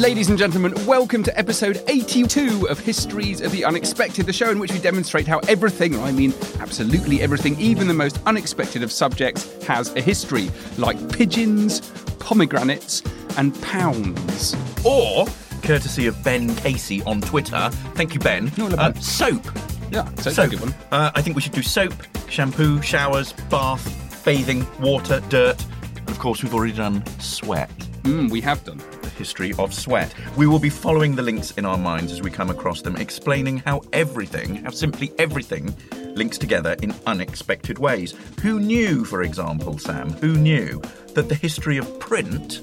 Ladies and gentlemen, welcome to episode 82 of Histories of the Unexpected, the show in which we demonstrate how everything, I mean absolutely everything, even the most unexpected of subjects, has a history, like pigeons, pomegranates, and pounds. Or, courtesy of Ben Casey on Twitter, thank you, Ben, No, uh, soap. Yeah, so it's a Soap. good one. Uh, I think we should do soap, shampoo, showers, bath, bathing, water, dirt, and of course, we've already done sweat. Mm, we have done. History of sweat. We will be following the links in our minds as we come across them, explaining how everything, how simply everything, links together in unexpected ways. Who knew, for example, Sam, who knew that the history of print,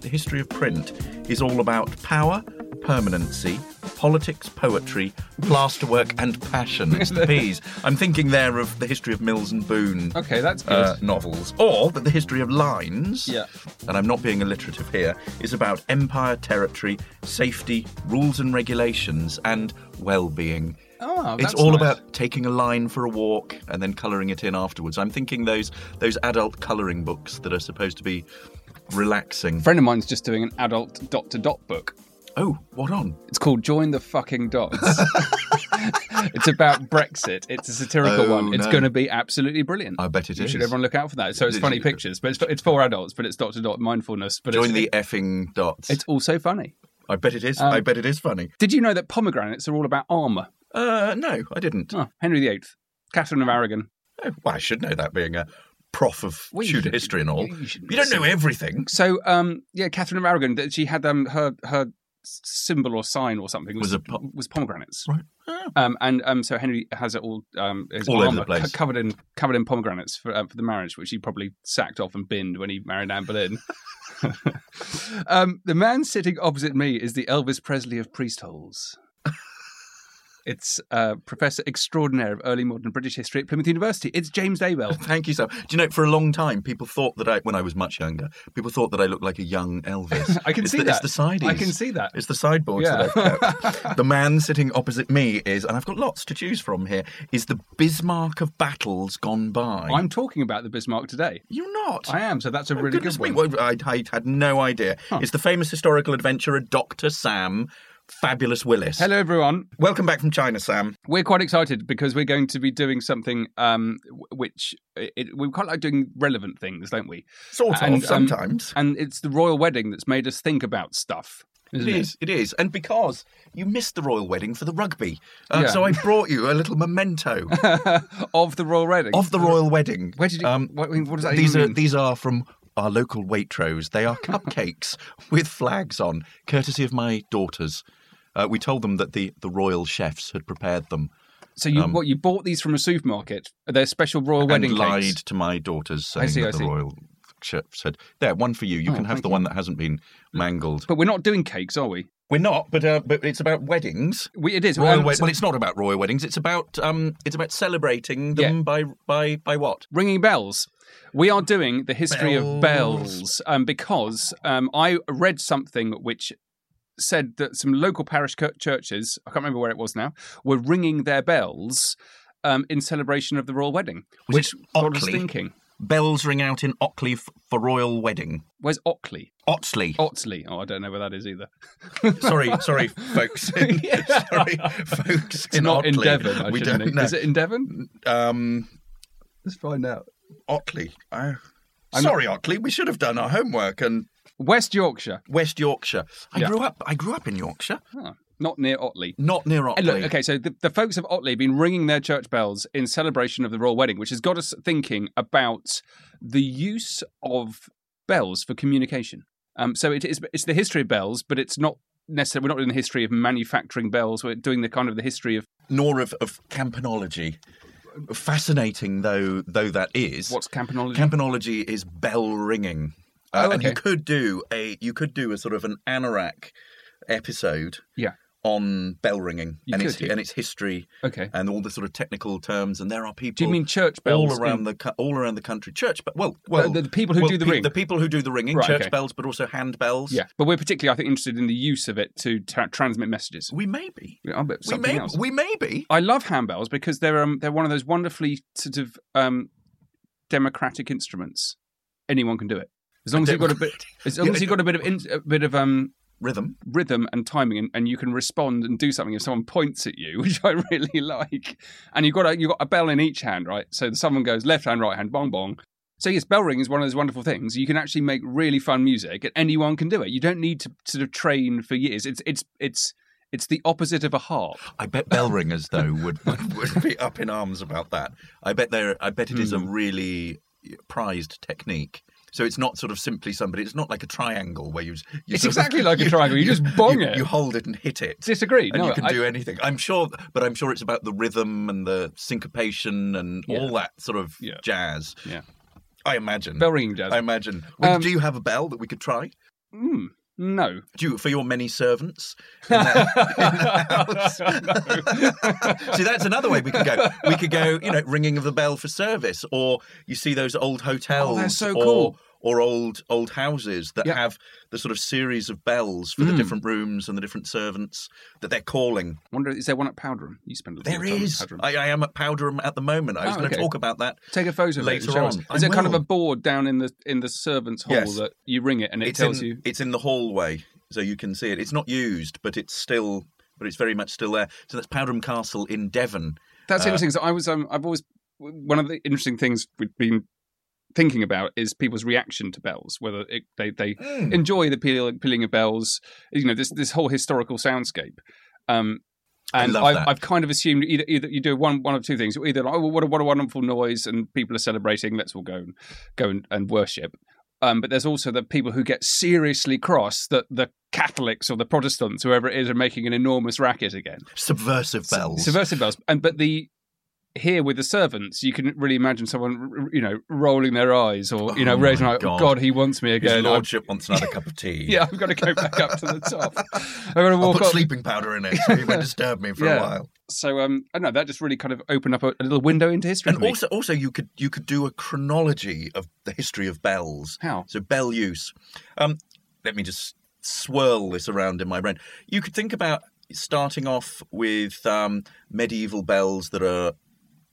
the history of print, is all about power, permanency, politics, poetry, plasterwork, and passion? Mr. Pease. I'm thinking there of the history of Mills and Boon Okay, that's good. uh, novels, or that the history of lines, Yeah. and I'm not being alliterative here, is about empire, territory, safety, rules and regulations, and well-being. Oh, it's all nice. about taking a line for a walk and then colouring it in afterwards. I'm thinking those those adult colouring books that are supposed to be relaxing. A friend of mine's just doing an adult dot to dot book. Oh, what on? It's called Join the Fucking Dots. it's about Brexit. It's a satirical Oh, one. It's no. going to be absolutely brilliant. I bet it you is. should everyone look out for that. So it's funny pictures, but it's, it's for adults, but it's dot to dot mindfulness. But Join the effing dots. it's also funny. I bet it is. Um, I bet it is funny. Did you know that pomegranates are all about armour? Uh, no, I didn't. Oh, Henry VIII, Catherine of Aragon. Oh, well, I should know that being a prof of Well, Tudor history and all. you should You don't know everything. So, um, yeah, Catherine of Aragon. That she had um her her symbol or sign or something was Was po- was pomegranates. Right. Oh. Um, and um, so Henry has it all um, his All over armor the place. co- covered in covered in pomegranates for uh, for the marriage, which he probably sacked off and binned when he married Anne Boleyn. um, the man sitting opposite me is the Elvis Presley of priest holes. It's uh, Professor Extraordinaire of Early Modern British History at Plymouth University. It's James Daybell. Thank you, Sam. Do you know, for a long time, people thought that I, when I was much younger, people thought that I looked like a young Elvis. I can it's see the, that. It's the sideys. I can see that. It's the sideboards Yeah. that I've kept. the man sitting opposite me is, and I've got lots to choose from here, is the Bismarck of battles gone by. I'm talking about the Bismarck today. You're not. I am, so that's a Oh, really good me. one. Well, I, I had no idea. It's the famous historical adventurer Dr. Sam, Fabulous Willis. Hello, everyone. Welcome back from China, Sam. We're quite excited because we're going to be doing something um, which it, we quite like doing relevant things, don't we? Sort And, of, um, sometimes. And it's the royal wedding that's made us think about stuff. Isn't It it is, it is. And because you missed the royal wedding for the rugby, uh, Yeah. so I brought you a little memento of the royal wedding. of the royal wedding. Where did you? Um, what, what does that these even are mean? these are from our local Waitrose. They are cupcakes with flags on, courtesy of my daughters. Uh, we told them that the, the royal chefs had prepared them So you um, what you bought these from a supermarket? They're special royal and wedding lied cakes. to my daughters saying see, that I the see. royal chefs had there one for you. You Oh, can have the you. one that hasn't been mangled. But we're not doing cakes, are we? We're not, but uh, but it's about weddings. We, it is. Royal Um, well, it's not about royal weddings. It's about um, it's about celebrating them Yeah. by by by what? ringing bells. We are doing the history of Bells. bells um, because um, I read something which said that some local parish churches, I can't remember where it was now, were ringing their bells um, in celebration of the royal wedding, Was which it got us Ockley? thinking. bells ring out in Ockley f- for royal wedding. Where's Ockley? Oxley. Oxley. Oh, I don't know where that is either. sorry, sorry, folks. In, Sorry, folks. It's not in Devon. I we don't know. know. Is it in Devon? Um, Let's find out. Otley. I, I'm- sorry, Otley. We should have done our homework. And West Yorkshire. West Yorkshire. I Yeah. grew up. I grew up in Yorkshire. Not near Otley. not near Otley. look, okay, so the, the folks of Otley have been ringing their church bells in celebration of the royal wedding, which has got us thinking about the use of bells for communication. Um, so it is it's the history of bells, but it's not necessarily we're not in the history of manufacturing bells. We're doing the kind of the history of Nor of, of campanology. Fascinating though though that is. what's campanology. Campanology is bell ringing. Uh, Oh, And you could do a you could do a sort of an anorak episode yeah. on bell ringing You and its do. and its history Okay. and all the sort of technical terms. And there are people. Do you mean church bells? all around in- the all around the country? Church, but well, well, the people who well, do the pe- ring. the people who do the ringing, Right, church okay. bells, but also hand bells. Yeah, but we're particularly, I think, interested in the use of it to tra- transmit messages. we may be. Yeah, We may. else. We may be. I love handbells because they're um, they're one of those wonderfully sort of um, democratic instruments. Anyone can do it as long as you've got a bit. As long as you've got a bit of in, a bit of um, Rhythm. rhythm and timing, and, and you can respond and do something if someone points at you, which I really like. And you've got a you've got a bell in each hand, right? So someone goes left hand, right hand, bong bong. So yes, bell ring is one of those wonderful things. You can actually make really fun music, and anyone can do it. You don't need to sort of train for years. It's it's it's it's the opposite of a harp. I bet bell ringers though would, would be up in arms about that. I bet they're. I bet it is a Hmm. really prized technique. So it's not sort of simply somebody. It's not like a triangle where you. you It's sort of- exactly like a triangle. You just bong you, it. You hold it and hit it. Disagree. And no, you can I- do anything. I'm sure, but I'm sure it's about the rhythm and the syncopation and Yeah. all that sort of Yeah. jazz. Yeah. I imagine. Bell ringing jazz. I imagine. Um, do you have a bell that we could try? Mm, no. Do you, for your many servants in the, in house? see, that's another way we could go. We could go, you know, ringing of the bell for service, or you see those old hotels, Oh, they're so or, cool. Or old old houses that Yeah. have the sort of series of bells for the Mm. different rooms and the different servants that they're calling. Wonder is there one at Powderham? You spend a lot There of time is. I, I am at Powderham at the moment. I was Oh, going to okay. talk about that. Take a photo later us. on. Is I it kind of a board down in the in the servants' hall Yes. that you ring it and it it's tells in, you? It's in the hallway, so you can see it. It's not used, but it's still, but it's very much still there. So that's Powderham Castle in Devon. That's uh, interesting. So I was um, I've always one of the interesting things we've been thinking about is people's reaction to bells, whether it, they they Hmm. enjoy the peal, pealing of bells. You know, this this whole historical soundscape. Um, and I've. I've kind of assumed either either you do one one of two things. Either like, oh, what a what a wonderful noise, and people are celebrating. Let's all go and go and, and worship. Um, but there's also the people who get seriously cross that the Catholics or the Protestants, whoever it is, are making an enormous racket again. Subversive bells. Subversive bells. And but the here with the servants, you can really imagine someone, you know, rolling their eyes or you know, Oh raising like, God. God, he wants me His again. I'm- lordship wants another cup of tea. yeah, I've got to go back up to the top. I've got to walk I'll put up. sleeping powder in it so he won't disturb me for Yeah. a while. So um, I don't know that just really kind of opened up a, a little window into history. And also, also you could you could do a chronology of the history of bells. How? So bell use. Um, let me just swirl this around in my brain. You could think about starting off with um, medieval bells that are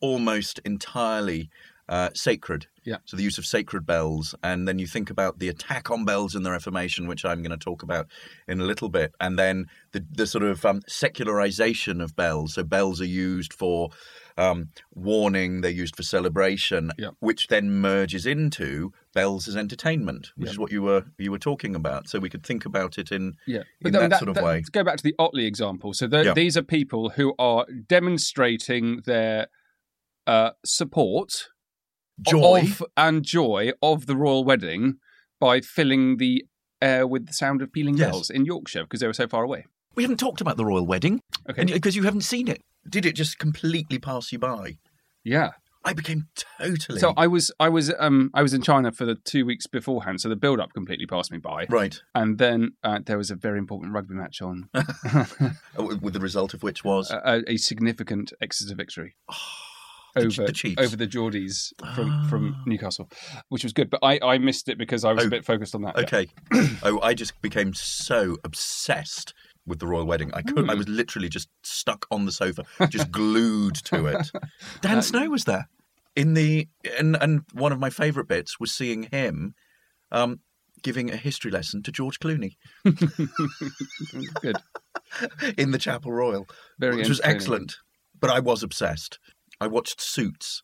almost entirely uh, sacred. Yeah. So the use of sacred bells, and then you think about the attack on bells in the Reformation, which I'm going to talk about in a little bit, and then the the sort of um, secularization of bells. So bells are used for um, warning, they're used for celebration, Yeah. which then merges into bells as entertainment, which Yeah. is what you were you were talking about. So we could think about it in Yeah, in that, sort of way. To go back to the Otley example, so the, these are people who are demonstrating their uh, support Joy. of and joy of the royal wedding by filling the air with the sound of pealing Yes. bells in Yorkshire because they were so far away. We haven't talked about the royal wedding Okay, because you haven't seen it. Did it just completely pass you by? yeah. I became totally So I was I was um I was in China for the two weeks beforehand, so the build up completely passed me by, right and then uh, there was a very important rugby match on, Uh, with the result of which was a, a significant Exeter victory. Over the over the Geordies from from Ah. Newcastle, which was good. But I, I missed it because I was Oh, a bit focused on that. yeah. Okay. oh, I just became so obsessed with the royal wedding. I could. I Hmm. was literally just stuck on the sofa, just glued to it. Dan Snow was there. in the and and one of my favourite bits was seeing him um, giving a history lesson to George Clooney Good. in the Chapel Royal, Very which was excellent. But I was obsessed. I watched Suits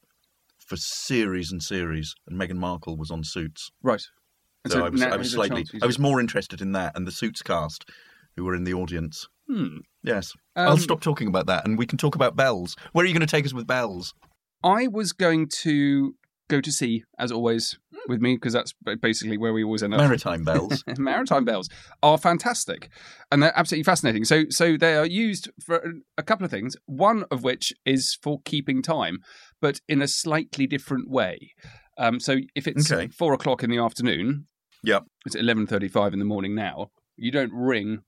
for series and series, and Meghan Markle was on Suits. Right. And So, I was, I was slightly, I was more interested in that and the Suits cast, who were in the audience. Hmm. Yes, I'll Um, stop talking about that, and we can talk about bells. Where are you going to take us with bells? I was going to go to sea, as always, with me, because that's basically where we always end up. Maritime bells. Maritime bells are fantastic, and they're absolutely fascinating. So, so they are used for a couple of things. One of which is for keeping time, but in a slightly different way. Um, so, if it's Okay. four o'clock in the afternoon, Yep. it's eleven thirty-five in the morning now. You don't ring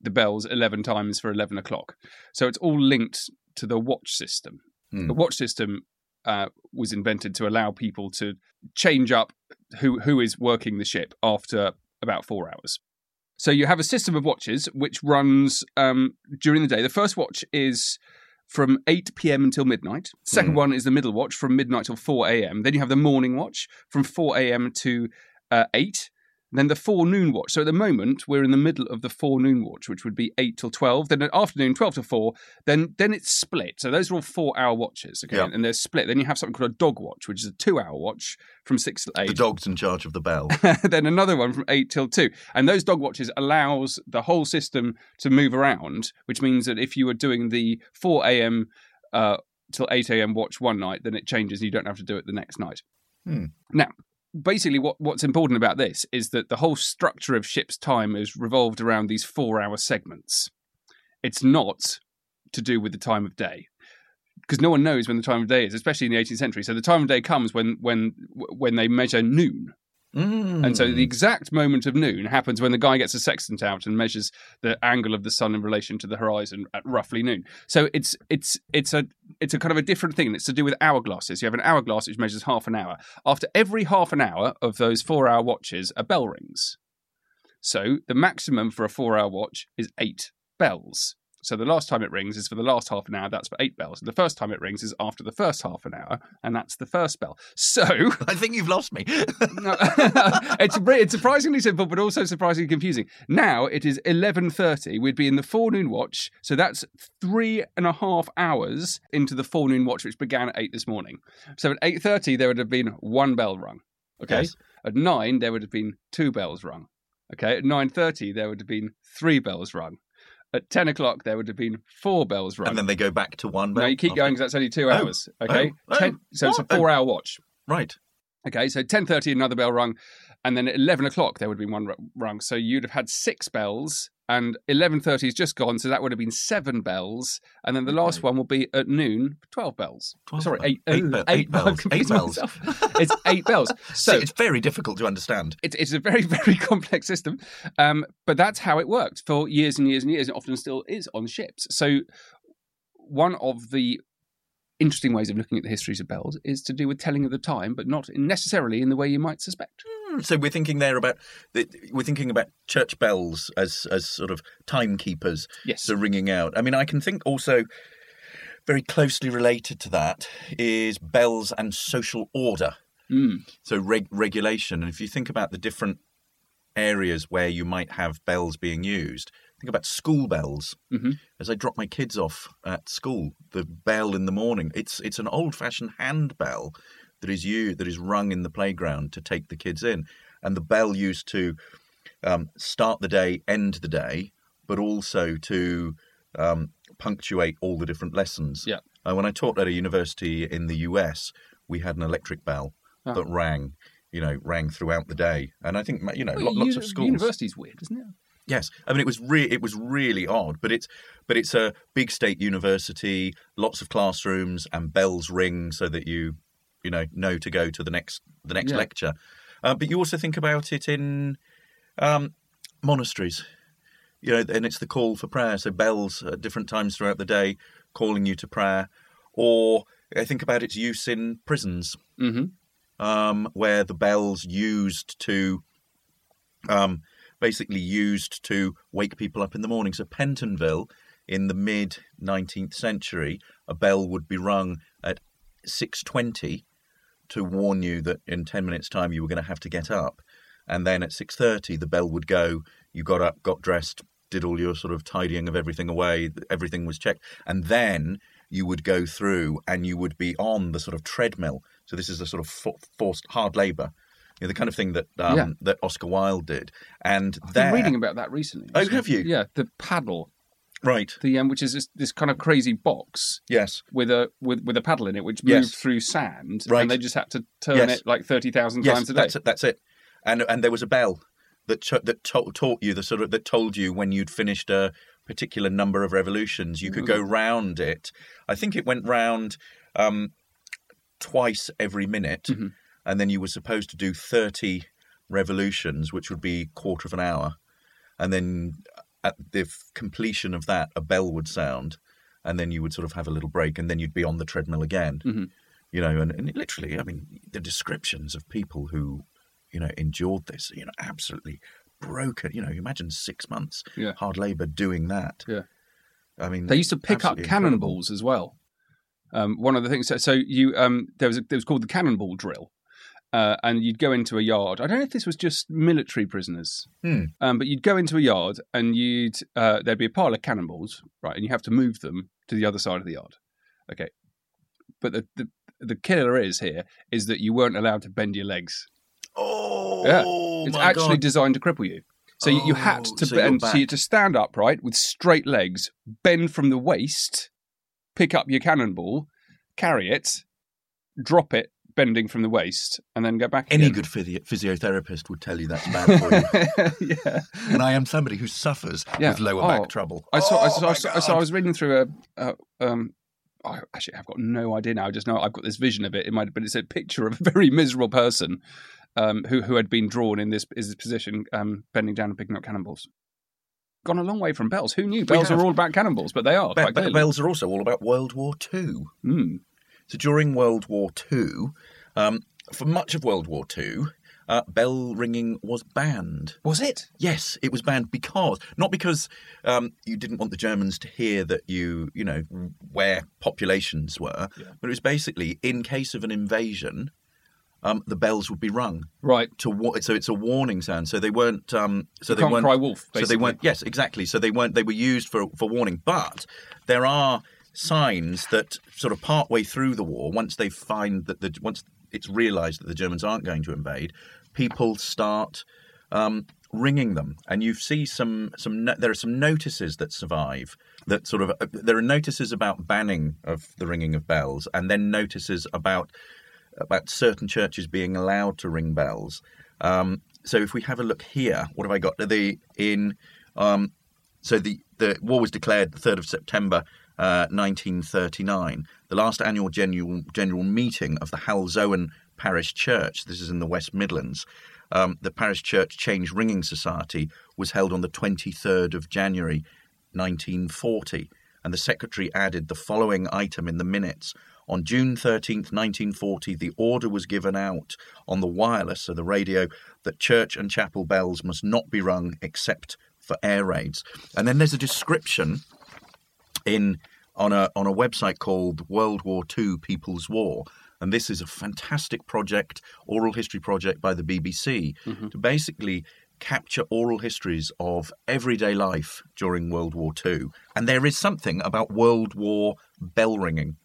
the bells eleven times for eleven o'clock. So it's all linked to the watch system. Hmm. The watch system uh, was invented to allow people to change up who who is working the ship after about four hours. So you have a system of watches which runs um, during the day. The first watch is from 8 p.m. until midnight. Second Mhm. one is the middle watch from midnight till 4 a.m. Then you have the morning watch from 4 a.m. to uh, 8. Then the forenoon watch. So at the moment we're in the middle of the forenoon watch, which would be 8 till 12. Then at afternoon 12 to 4. Then then it's split. So those are all four-hour watches. Okay, Yeah. and they're split. Then you have something called a dog watch, which is a two-hour watch from 6 to 8 the dog's in charge of the bell. then another one from 8 till 2 and those dog watches allows the whole system to move around which means that if you were doing the 4 a.m uh, till 8 a.m watch one night then it changes and you don't have to do it the next night Hmm. now basically what, what's important about this is that the whole structure of ship's time is revolved around these four hour segments. It's not to do with the time of day because no one knows when the time of day is especially in the 18th century. So the time of day comes when when when they measure noon Mm. and so the exact moment of noon happens when the guy gets a sextant out and measures the angle of the sun in relation to the horizon at roughly noon. So it's it's it's a it's a kind of a different thing. It's to do with hourglasses. You have an hourglass which measures half an hour. After every half an hour of those four hour watches, a bell rings. So the maximum for a four hour watch is eight bells. So the last time it rings is for the last half an hour. That's for eight bells. And the first time it rings is after the first half an hour, and that's the first bell. So I think you've lost me. no, it's it's surprisingly simple, but also surprisingly confusing. Now it is eleven thirty. We'd be in the forenoon watch, so that's three and a half hours into the forenoon watch, which began at eight this morning. So at eight thirty, there would have been one bell rung. Okay. Yes. At nine, there would have been two bells rung. Okay. At nine thirty, there would have been three bells rung. At ten o'clock, there would have been four bells rung. and then they go back to one bell. no, you keep after- going because that's only two oh. hours. Oh. Okay. Oh. Oh. 10, so it's a? Oh. four-hour watch. Right. Okay, so ten thirty, another bell rung, and then at eleven o'clock there would be one rung. So you'd have had six bells, and eleven thirty is just gone, so that would have been seven bells, and then the last Okay. one will be at noon, twelve bells. 12 Sorry, eight, Eight bell- eight eight bells. Eight bells. it's eight bells. So So it's very difficult to understand. it's it's a very very complex system, um, but that's how it worked for years and years and years, and often still is on ships. So one of the interesting ways of looking at the histories of bells is to do with telling of the time, but not necessarily in the way you might suspect. Hmm, So we're thinking there about we're thinking about church bells as as sort of timekeepers, Yes. so ringing out. I mean, I can think also very closely related to that is bells and social order. Mm. So reg- regulation, and if you think about the different areas where you might have bells being used, think about school bells. Mhm. As I drop my kids off at school, the bell in the morning, it's it's an old-fashioned hand bell that is you that is rung in the playground to take the kids in, and the bell used to um, start the day, end the day, but also to um, punctuate all the different lessons. Yeah. Uh, when I taught at a university in the US, we had an electric bell Ah. that rang, you know, rang throughout the day, and I think you know, Well, lots of schools. University's weird, isn't it? Yes, I mean it was re- it was really odd, but it's but it's a big state university, lots of classrooms, and bells ring so that you you know know to go to the next the next Yeah. lecture. Uh, but you also think about it in um, monasteries, you know, and it's the call for prayer. So bells at different times throughout the day calling you to prayer, or I think about its use in prisons Mm-hmm. um, where the bells used to um, basically used to wake people up in the morning. So Pentonville in the mid 19th century, a bell would be rung at six twenty to warn you that in ten minutes' time you were going to have to get up, and then at six thirty the bell would go. You got up, got dressed, did all your sort of tidying of everything away. Everything was checked, and then you would go through and you would be on the sort of treadmill. So this is a sort of for- forced hard labour. You know, the kind of thing that um, Yeah. that Oscar Wilde did, and I've there, been reading about that recently. Oh, have you? Yeah, the paddle, right? the um, which is this, this kind of crazy box Yes, with a with with a paddle in it, which Yes. moved through sand, Right. and they just had to turn Yes. it like thirty thousand yes, times a day. that's it. That's it. And and there was a bell that ch- that to- taught you the sort of that told you when you'd finished a particular number of revolutions. You could go Mm-hmm. round it. I think it went round um, twice every minute, Mm-hmm. and then you were supposed to do thirty revolutions, which would be quarter of an hour, and then at the completion of that, a bell would sound, and then you would sort of have a little break, and then you'd be on the treadmill again. Mm-hmm. You know, and, and literally, I mean, the descriptions of people who, you know, endured this, you know, absolutely broken. You know, imagine six months Yeah. hard labour doing that. Yeah. I mean, They used to pick up absolutely incredible. cannonballs as well. Um, one of the things, so, so you um, there was a, there was called the cannonball drill, uh, and you'd go into a yard. I don't know if this was just military prisoners, Hmm. um, but you'd go into a yard and you'd uh, there'd be a pile of cannonballs, right, and you have to move them to the other side of the yard. Okay, but the the, the killer is here is that you weren't allowed to bend your legs. Oh, Yeah. It's actually God. designed to cripple you. So you, you had Oh, to so bend, so you had to stand upright with straight legs, bend from the waist, pick up your cannonball, carry it, drop it, bending from the waist, and then go back. Any again. good physio- physiotherapist would tell you that's bad for you. yeah. and I am somebody who suffers Yeah. with lower Oh, back trouble. I saw. I Oh, saw, my I saw, I saw- I was reading through a. a um, I actually, I've got no idea now. I just know I've got this vision of it in my. But it's a picture of a very miserable person, um, who who had been drawn in this is this position, um, bending down and picking up cannonballs. Gone a long way from bells. Who knew bells are all about cannonballs? But they are. Be- bells are also all about World War Two. Hmm. So during World War Two, um, for much of World War Two, uh, bell ringing was banned. Was it? Yes, it was banned because not because um, you didn't want the Germans to hear that you, you know, where populations were, but it was basically in case of an invasion, um, the bells would be rung Right. to wa- so it's a warning sound. So they weren't. Um, so You they can't weren't cry wolf, So they weren't. Yes, exactly. So they weren't. They were used for for warning. But there are signs that sort of partway through the war, once they find that the once it's realised that the Germans aren't going to invade, people start um, ringing them, and you see some some. There are some notices that survive. That sort of there are notices about banning of the ringing of bells, and then notices about about certain churches being allowed to ring bells. Um, so if we have a look here, what have I got? The in um, so the the war was declared the third of September. Uh, 1939, the last annual general general meeting of the Halesowen Parish Church. This is in the West Midlands. Um, the Parish Church Change Ringing Society was held on the 23rd of January 1940, and the secretary added the following item in the minutes. On June 13th, 1940, the order was given out on the wireless, so the radio, that church and chapel bells must not be rung except for air raids. And then there's a description in on a on a website called World War II People's War. And this is a fantastic project, oral history project by the BBC, mm-hmm. to basically capture oral histories of everyday life during World War II. And there is something about World War bell ringing.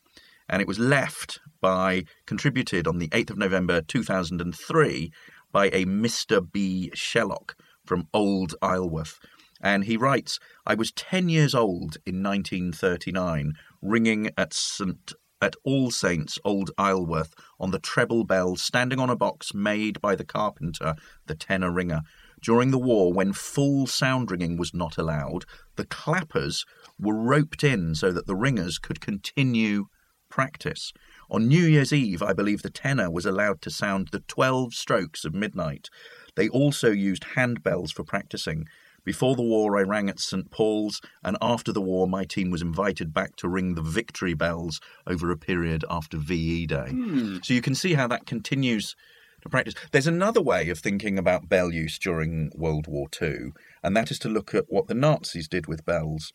And it was left by, contributed on the 8th of November 2003 by a Mr. B. Shellock from Old Isleworth. And he writes, I was 10 years old in 1939, ringing at St. At All Saints, Old Isleworth, on the treble bell, standing on a box made by the carpenter, the tenor ringer. During the war, when full sound ringing was not allowed, the clappers were roped in so that the ringers could continue practice. On New Year's Eve, I believe the tenor was allowed to sound the 12 strokes of midnight. They also used handbells for practicing. Before the war, I rang at St. Paul's, and after the war, my team was invited back to ring the victory bells over a period after VE Day. Hmm. So you can see how that continues to practice. There's another way of thinking about bell use during World War II, and that is to look at what the Nazis did with bells.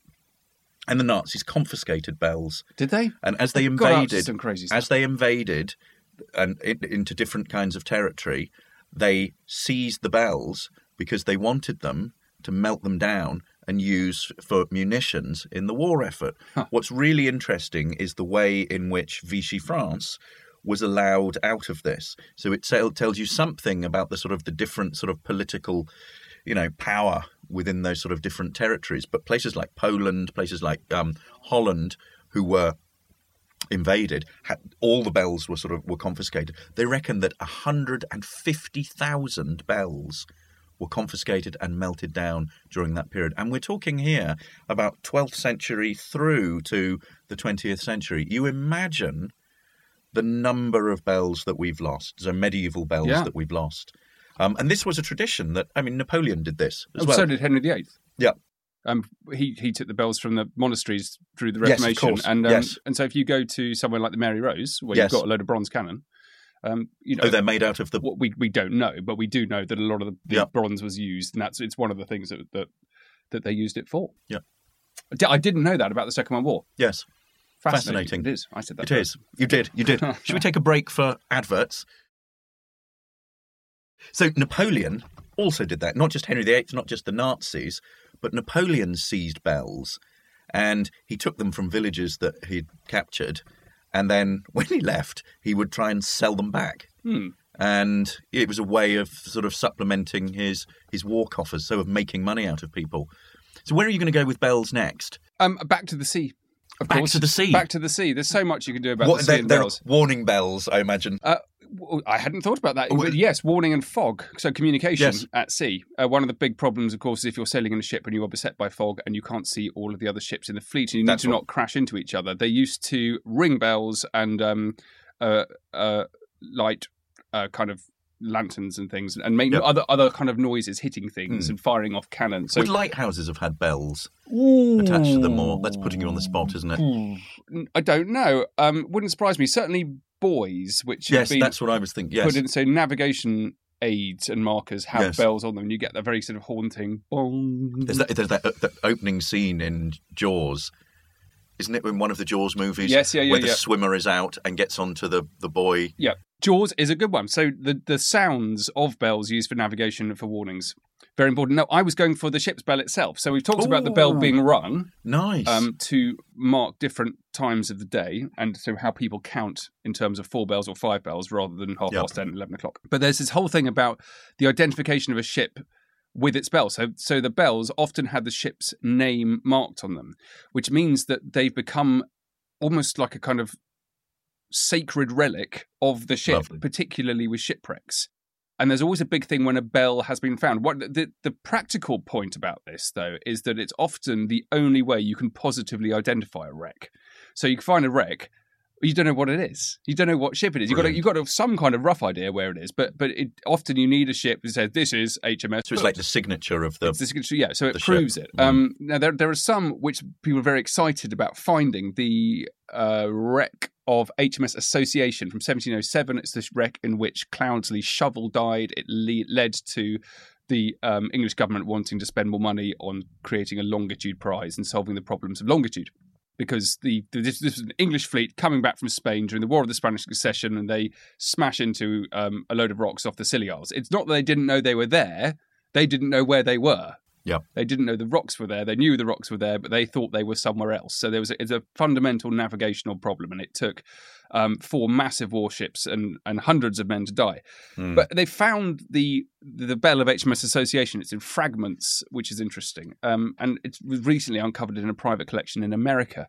and the Nazis confiscated bells. Did they? And as they They got up to invaded, some crazy stuff. as they invaded and in, into different kinds of territory, they seized the bells because they wanted them to melt them down and use for munitions in the war effort. What's really interesting is the way in which Vichy France was allowed out of this. So it tell, tells you something about the sort of the different sort of political, you know, power within those sort of different territories. But places like Poland, places like um, Holland, who were invaded, had, all the bells were sort of were confiscated. They reckon that hundred and fifty thousand bells were confiscated and melted down during that period. And we're talking here about 12th century through to the 20th century. You imagine the number of bells that we've lost, so medieval bells Yeah. that we've lost. Um, and this was a tradition that, I mean, Napoleon did this as Oh, well. So did Henry VIII. Yeah. Um, he he took the bells from the monasteries through the Yes, Reformation, course. and um, Yes. and so if you go to somewhere like the Mary Rose, where Yes. you've got a load of bronze cannon, um, you know, Oh, they're made out of the. what we we don't know, but we do know that a lot of the, the Yeah. bronze was used, and that's it's one of the things that that, that they used it for. Yeah. I didn't know that about the Second World War. Yes, Fascinating. Fascinating. It is. I said that. it is. You did. You did. Should we take a break for adverts? So Napoleon also did that. Not just Henry VIII, not just the Nazis, but Napoleon seized bells, and he took them from villages that he'd captured, and then when he left, he would try and sell them back. Hmm. And it was a way of sort of supplementing his his war coffers, so of making money out of people. So where are you going to go with bells next? Um, back to the sea. Of Back course. to the sea. Back to the sea. There's so much you can do about What- the sea they're bells. warning bells, I imagine. Uh, I hadn't thought about that. Oh, But yes, warning and fog. So communication Yes. at sea. Uh, one of the big problems, of course, is if you're sailing in a ship and you are beset by fog and you can't see all of the other ships in the fleet, and you need to what- not crash into each other. They used to ring bells and um, uh, uh, light uh, kind of lanterns and things, and make Yep. other other kind of noises, hitting things Hmm. and firing off cannons. So Would lighthouses have had bells attached to them more? That's putting you on the spot, isn't it? I don't know. Um, wouldn't surprise me. Certainly, buoys, which Yes, that's what I was thinking. Yes. put in so navigation aids and markers have Yes. bells on them and you get that very sort of haunting bong. There's that, there's that, uh, that opening scene in Jaws, isn't it? In one of the Jaws movies, Yes, yeah, yeah, where the yeah. swimmer is out and gets onto the the buoy. yeah jaws is a good one so the the sounds of bells used for navigation and for warnings very important no i was going for the ship's bell itself so we've talked about the bell being rung Nice. um, to mark different times of the day and so how people count in terms of four bells or five bells rather than half Yep. past 10 11 o'clock but there's this whole thing about the identification of a ship with its bell so so the bells often had the ship's name marked on them which means that they've become almost like a kind of sacred relic of the ship Lovely. particularly with shipwrecks and there's always a big thing when a bell has been found. What the, the practical point about this, though, is that it's often the only way you can positively identify a wreck. So you can find a wreck, you don't know what it is. You don't know what ship it is. You've got, to, you've got to have some kind of rough idea where it is, but but it, often you need a ship that says this is HMS. so it's like the signature of the. The signature, yeah. So it proves ship. it. Um, now there there are some which people are very excited about finding. The uh, wreck of HMS Association from 1707. It's this wreck in which Cloudesley Shovell died. It le- led to the um, English government wanting to spend more money on creating a longitude prize and solving the problems of longitude. Because the, the this, this was an English fleet coming back from Spain during the War of the Spanish Succession, and they smash into um, a load of rocks off the Scilly Isles. It's not that they didn't know they were there; they didn't know where they were. Yeah. They didn't know the rocks were there. They knew the rocks were there, but they thought they were somewhere else. So there was a, it's a fundamental navigational problem, and it took um, four massive warships and, and hundreds of men to die. Hmm. But they found the the bell of HMS Association. It's in fragments, which is interesting, um, and it was recently uncovered in a private collection in America.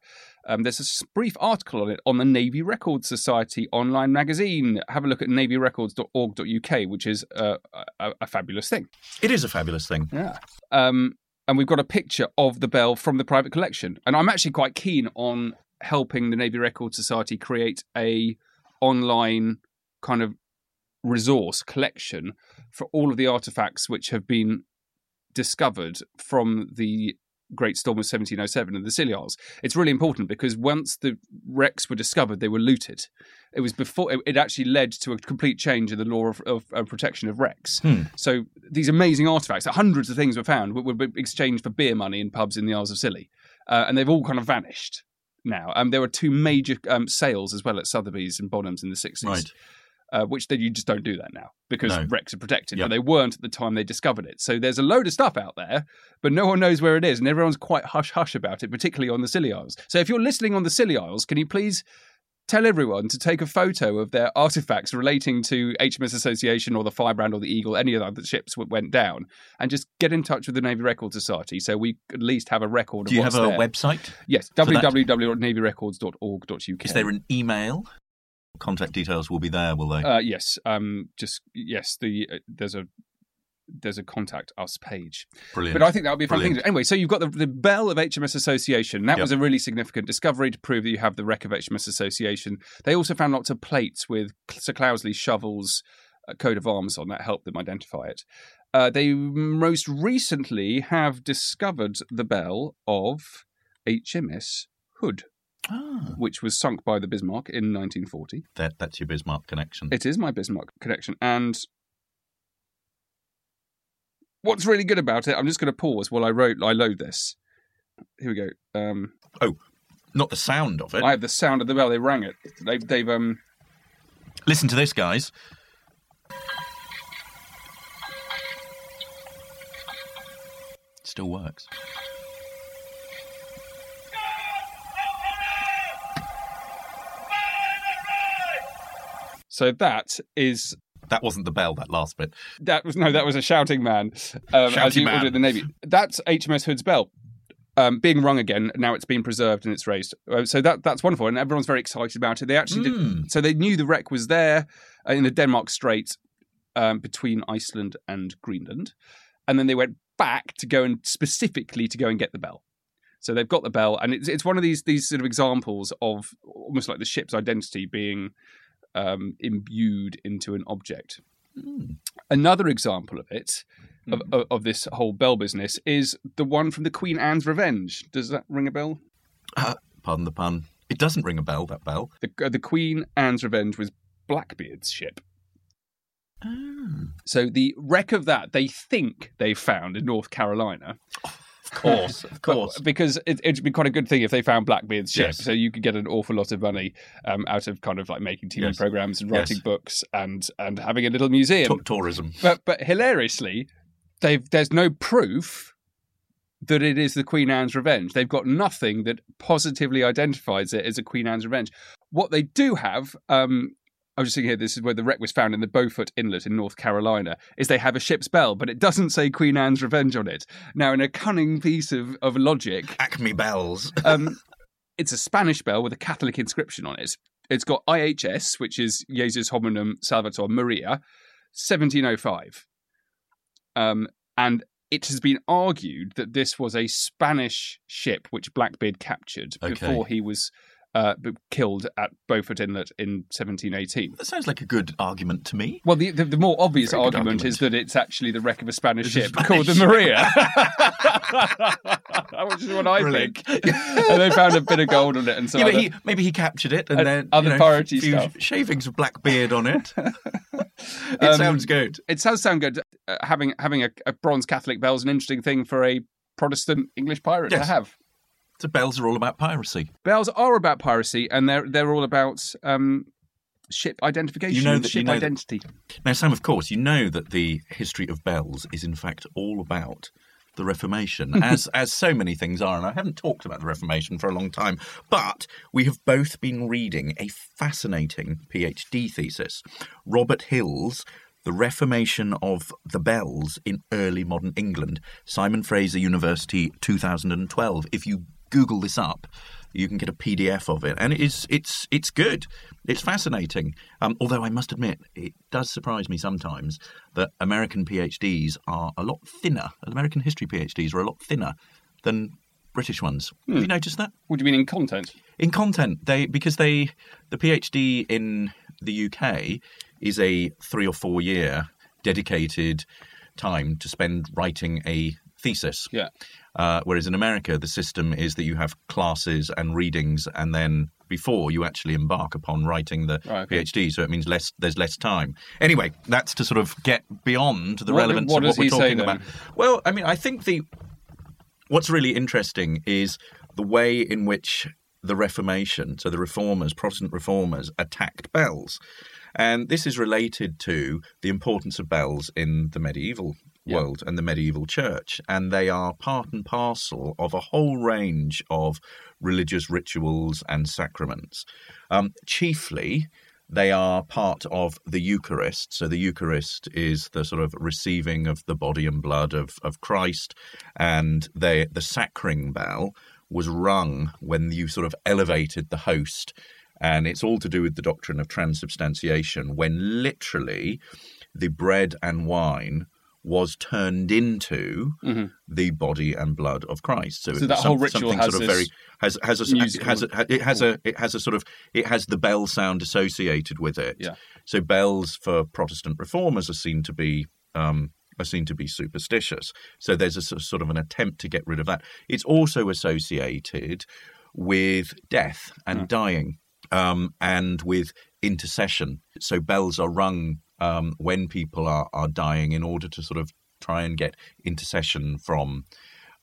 Um, there's a brief article on it on the Navy Records Society online magazine. Have a look at navyrecords.org.uk, which is uh, a, a fabulous thing. It is a fabulous thing. Yeah. Um, and we've got a picture of the bell from the private collection. And I'm actually quite keen on helping the Navy Records Society create a online kind of resource collection for all of the artifacts which have been discovered from the Great Storm of 1707 and the Scilly Isles. It's really important because once the wrecks were discovered, they were looted. It was before it, it actually led to a complete change in the law of, of, of protection of wrecks. So these amazing artifacts, hundreds of things were found, were, were exchanged for beer money in pubs in the Isles of Scilly. uh, and they've all kind of vanished now. Um, there were two major um, sales as well at Sotheby's and Bonhams in the 60s. Right. Uh, which then you just don't do that now because No. wrecks are protected, Yep. but they weren't at the time they discovered it. So there's a load of stuff out there, but no one knows where it is, and everyone's quite hush hush about it, particularly on the Scilly Isles. So if you're listening on the Scilly Isles, can you please tell everyone to take a photo of their artifacts relating to HMS Association or the Firebrand or the Eagle, any of the other ships that went down, and just get in touch with the Navy Record Society so we at least have a record Do of you have a there. website? Yes, www.navyrecords.org.uk. Is there an email? Contact details will be there, will they? Uh, yes, um, just yes. The uh, there's a there's a contact us page, Brilliant. but I think that would be a fun thing. Brilliant. to- Anyway, so you've got the, the bell of HMS Association. That Yep. was a really significant discovery to prove that you have the wreck of HMS Association. They also found lots of plates with Sir Cloudesley Shovell's, coat of arms on that helped them identify it. Uh, they most recently have discovered the bell of HMS Hood, ah, which was sunk by the Bismarck in 1940. that, that's your Bismarck connection. It is my Bismarck connection. And what's really good about it, I'm just going to pause while I wrote I load this. Here we go. Um, oh, Not the sound of it. I have the sound of the bell. They rang it. They've, they've um, Listen to this, guys. Still works. So that is That wasn't the bell, that last bit. that was no, that was a shouting man. Um, as Shouting you man. ordered the navy. That's HMS Hood's bell. Um, being rung again, now it's been preserved and it's raised. Uh, so that that's wonderful, and everyone's very excited about it. They actually did, Mm. so they knew the wreck was there uh, in the Denmark Strait um, between Iceland and Greenland, and then they went back to go and specifically to go and get the bell. So they've got the bell, and it's it's one of these these sort of examples of almost like the ship's identity being um, imbued into an object. Mm. Another example of it, of, of, of this whole bell business, is the one from the Queen Anne's Revenge. Does that ring a bell? Uh, pardon the pun. It doesn't ring a bell, that bell. The, uh, the Queen Anne's Revenge was Blackbeard's ship. Ah. So the wreck of that they think they found in North Carolina. Of course, of But- course. because it, it'd be quite a good thing if they found Blackbeard's ship, Yes. so you could get an awful lot of money um, out of kind of like making TV Yes. programs and Yes. writing books and and having a little museum. Tou- tourism. But but hilariously, they've there's no proof that it is the Queen Anne's Revenge. They've got nothing that positively identifies it as a Queen Anne's Revenge. What they do have, um, I was just thinking here, this is where the wreck was found in the Beaufort Inlet in North Carolina, is they have a ship's bell, but it doesn't say Queen Anne's Revenge on it. Now, in a cunning piece of, of logic, Acme bells. um, it's a Spanish bell with a Catholic inscription on it. It's got IHS, which is Jesus Hominum Salvator Maria, 1705. Um, and it has been argued that this was a Spanish ship which Blackbeard captured Okay. before he was uh, killed at Beaufort Inlet in 1718. That sounds like a good argument to me. Well, the, the, the more obvious good argument, is that it's actually the wreck of a Spanish It's a ship Spanish called the. Maria, which is what I Brilliant. think. and they found a bit of gold on it and so yeah, other- he, maybe he captured it and, And then other you know, few stuff. shavings of black beard on it. it Um, sounds good. it does sound good. Uh, having having a, a bronze Catholic bell is an interesting thing for a Protestant English pirate to have. The bells are all about piracy. Bells are about piracy, and they're they're all about um, ship identification, You know that- you ship know that- identity. Now, Sam, of course, you know that the history of bells is in fact all about the Reformation, as as so many things are. And I haven't talked about the Reformation for a long time, but we have both been reading a fascinating PhD thesis, Robert Hill's. The Reformation of the Bells in Early Modern England, Simon Fraser University, 2012. If you Google this up, you can get a PDF of it, and it is it's it's good. It's fascinating. Um, although I must admit, it does surprise me sometimes that American PhDs are a lot thinner. American history PhDs are a lot thinner than British ones. Have you noticed that? What do you mean in content? in content they because they the phd in the uk is a three or four year dedicated time to spend writing a thesis Yeah. uh, whereas in america the system is that you have classes and readings and then before you actually embark upon writing the Right, okay. phd so it means less there's less time anyway that's to sort of get beyond the What- relevance what of what we're say talking then? about well i mean i think the what's really interesting is the way in which the Reformation, so the reformers, Protestant reformers, attacked bells. And this is related to the importance of bells in the medieval world and the medieval church. And they are part and parcel of a whole range of religious rituals and sacraments. Um, chiefly, they are part of the Eucharist. So the Eucharist is the sort of receiving of the body and blood of, of Christ, and they, the sacring bell was rung when you sort of elevated the host. And it's all to do with the doctrine of transubstantiation, when literally the bread and wine was turned into mm-hmm. the body and blood of Christ. So, so that some, whole ritual has sort of very has has a has a, it has a it has a sort of it has the bell sound associated with it. Yeah. So bells for Protestant reformers are seen to be um, are seen to be superstitious. So there's a sort of an attempt to get rid of that. It's also associated with death and mm. dying um, and with intercession. So bells are rung um, when people are, are dying in order to sort of try and get intercession from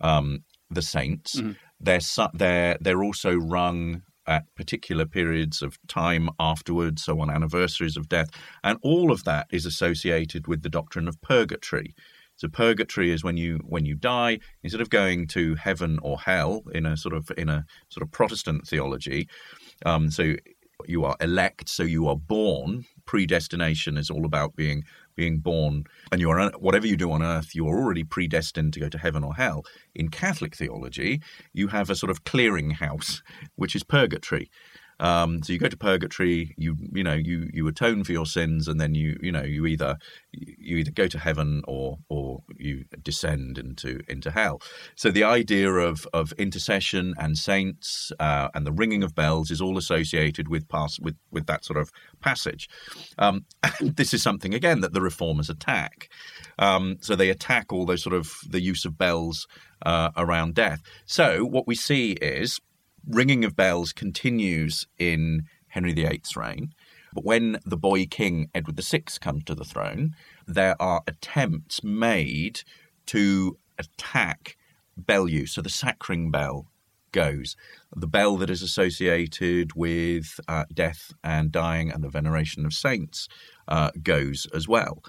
um, the saints. Mm-hmm. They're, they're, they're also rung at particular periods of time afterwards, so on anniversaries of death. And all of that is associated with the doctrine of purgatory. So purgatory is when you when you die, instead of going to heaven or hell in a sort of in a sort of Protestant theology. Um, so you are elect, so you are born. Predestination is all about being being born, and you are whatever you do on earth, you are already predestined to go to heaven or hell. In Catholic theology, you have a sort of clearinghouse, which is purgatory. Um, so you go to purgatory, you you know you you atone for your sins, and then you you know you either you either go to heaven or or you descend into into hell. So the idea of of intercession and saints uh, and the ringing of bells is all associated with pass with with that sort of passage. Um, and this is something again that the reformers attack. Um, so they attack all those sort of the use of bells uh, around death. So what we see is ringing of bells continues in Henry VIII's reign. But when the boy king Edward VI comes to the throne, there are attempts made to attack bell use. So the sacring bell goes. The bell that is associated with uh, death and dying and the veneration of saints uh, goes as well.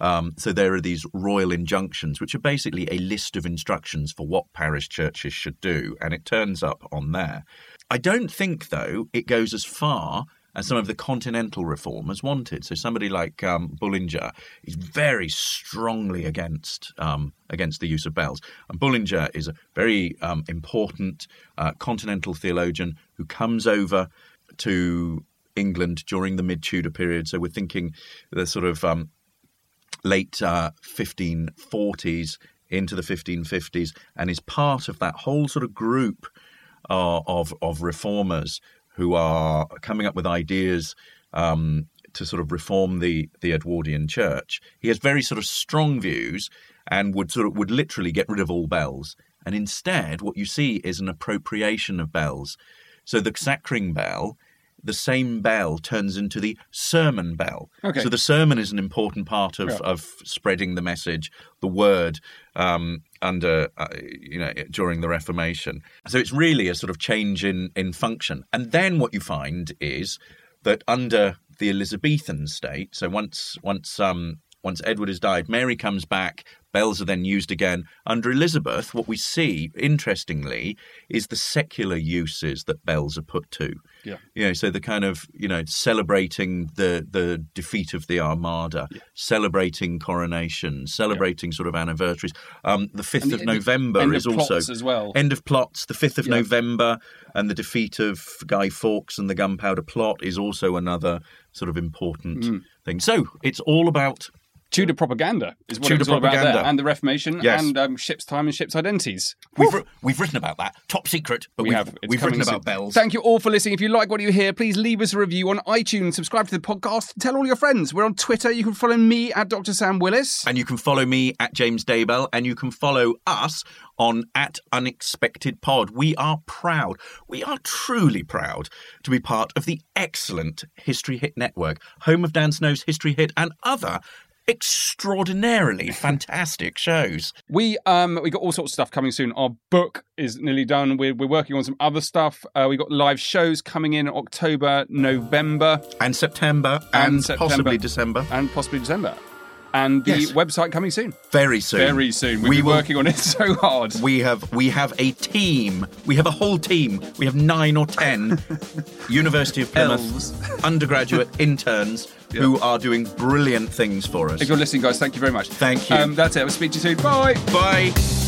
Um, so there are these royal injunctions, which are basically a list of instructions for what parish churches should do, and it turns up on there. I don't think, though, it goes as far as some of the continental reformers wanted. So somebody like um, Bullinger is very strongly against um, against the use of bells. And Bullinger is a very um, important uh, continental theologian who comes over to England during the mid Tudor period. So we're thinking the sort of um, late uh, 1540s into the 1550s and is part of that whole sort of group uh, of of reformers who are coming up with ideas um, to sort of reform the the Edwardian Church. He has very sort of strong views and would sort of would literally get rid of all bells. And instead, what you see is an appropriation of bells. So the sacring bell the same bell turns into the sermon bell. Okay. So the sermon is an important part of, yeah. of spreading the message, the word um, under uh, you know during the Reformation. So it's really a sort of change in in function. And then what you find is that under the Elizabethan state, so once once um, once Edward has died, Mary comes back, bells are then used again. Under Elizabeth, what we see, interestingly, is the secular uses that bells are put to. Yeah. You know, so the kind of, you know, celebrating the the defeat of the Armada, yeah. celebrating coronation, celebrating yeah. sort of anniversaries. Um, the 5th of November is also as well. End of plots, the 5th of yeah. November and the defeat of Guy Fawkes and the Gunpowder Plot is also another sort of important mm. thing. So, it's all about Tudor propaganda is what Tudor it's all propaganda. about there, and the Reformation, yes. and um, ship's time and ship's identities. We've, we've written about that, top secret, but we we've, have. It's we've written soon. about bells. Thank you all for listening. If you like what you hear, please leave us a review on iTunes, subscribe to the podcast, tell all your friends. We're on Twitter. You can follow me at Dr. Sam Willis, and you can follow me at James Daybell, and you can follow us on at Unexpected Pod. We are proud, we are truly proud to be part of the excellent History Hit Network, home of Dan Snow's History Hit and other extraordinarily fantastic shows. We um we got all sorts of stuff coming soon. Our book is nearly done. We're we're working on some other stuff. Uh, we got live shows coming in October, November, And September and, And September. possibly December. and possibly December. And the Yes. website coming soon. Very soon. Very soon. We've We been will- working on it so hard. We have we have a team. We have a whole team. We have nine or ten University of Plymouth undergraduate interns who are doing brilliant things for us. If you're listening, guys, thank you very much. Thank you. Um, that's it. We'll speak to you soon. Bye. Bye.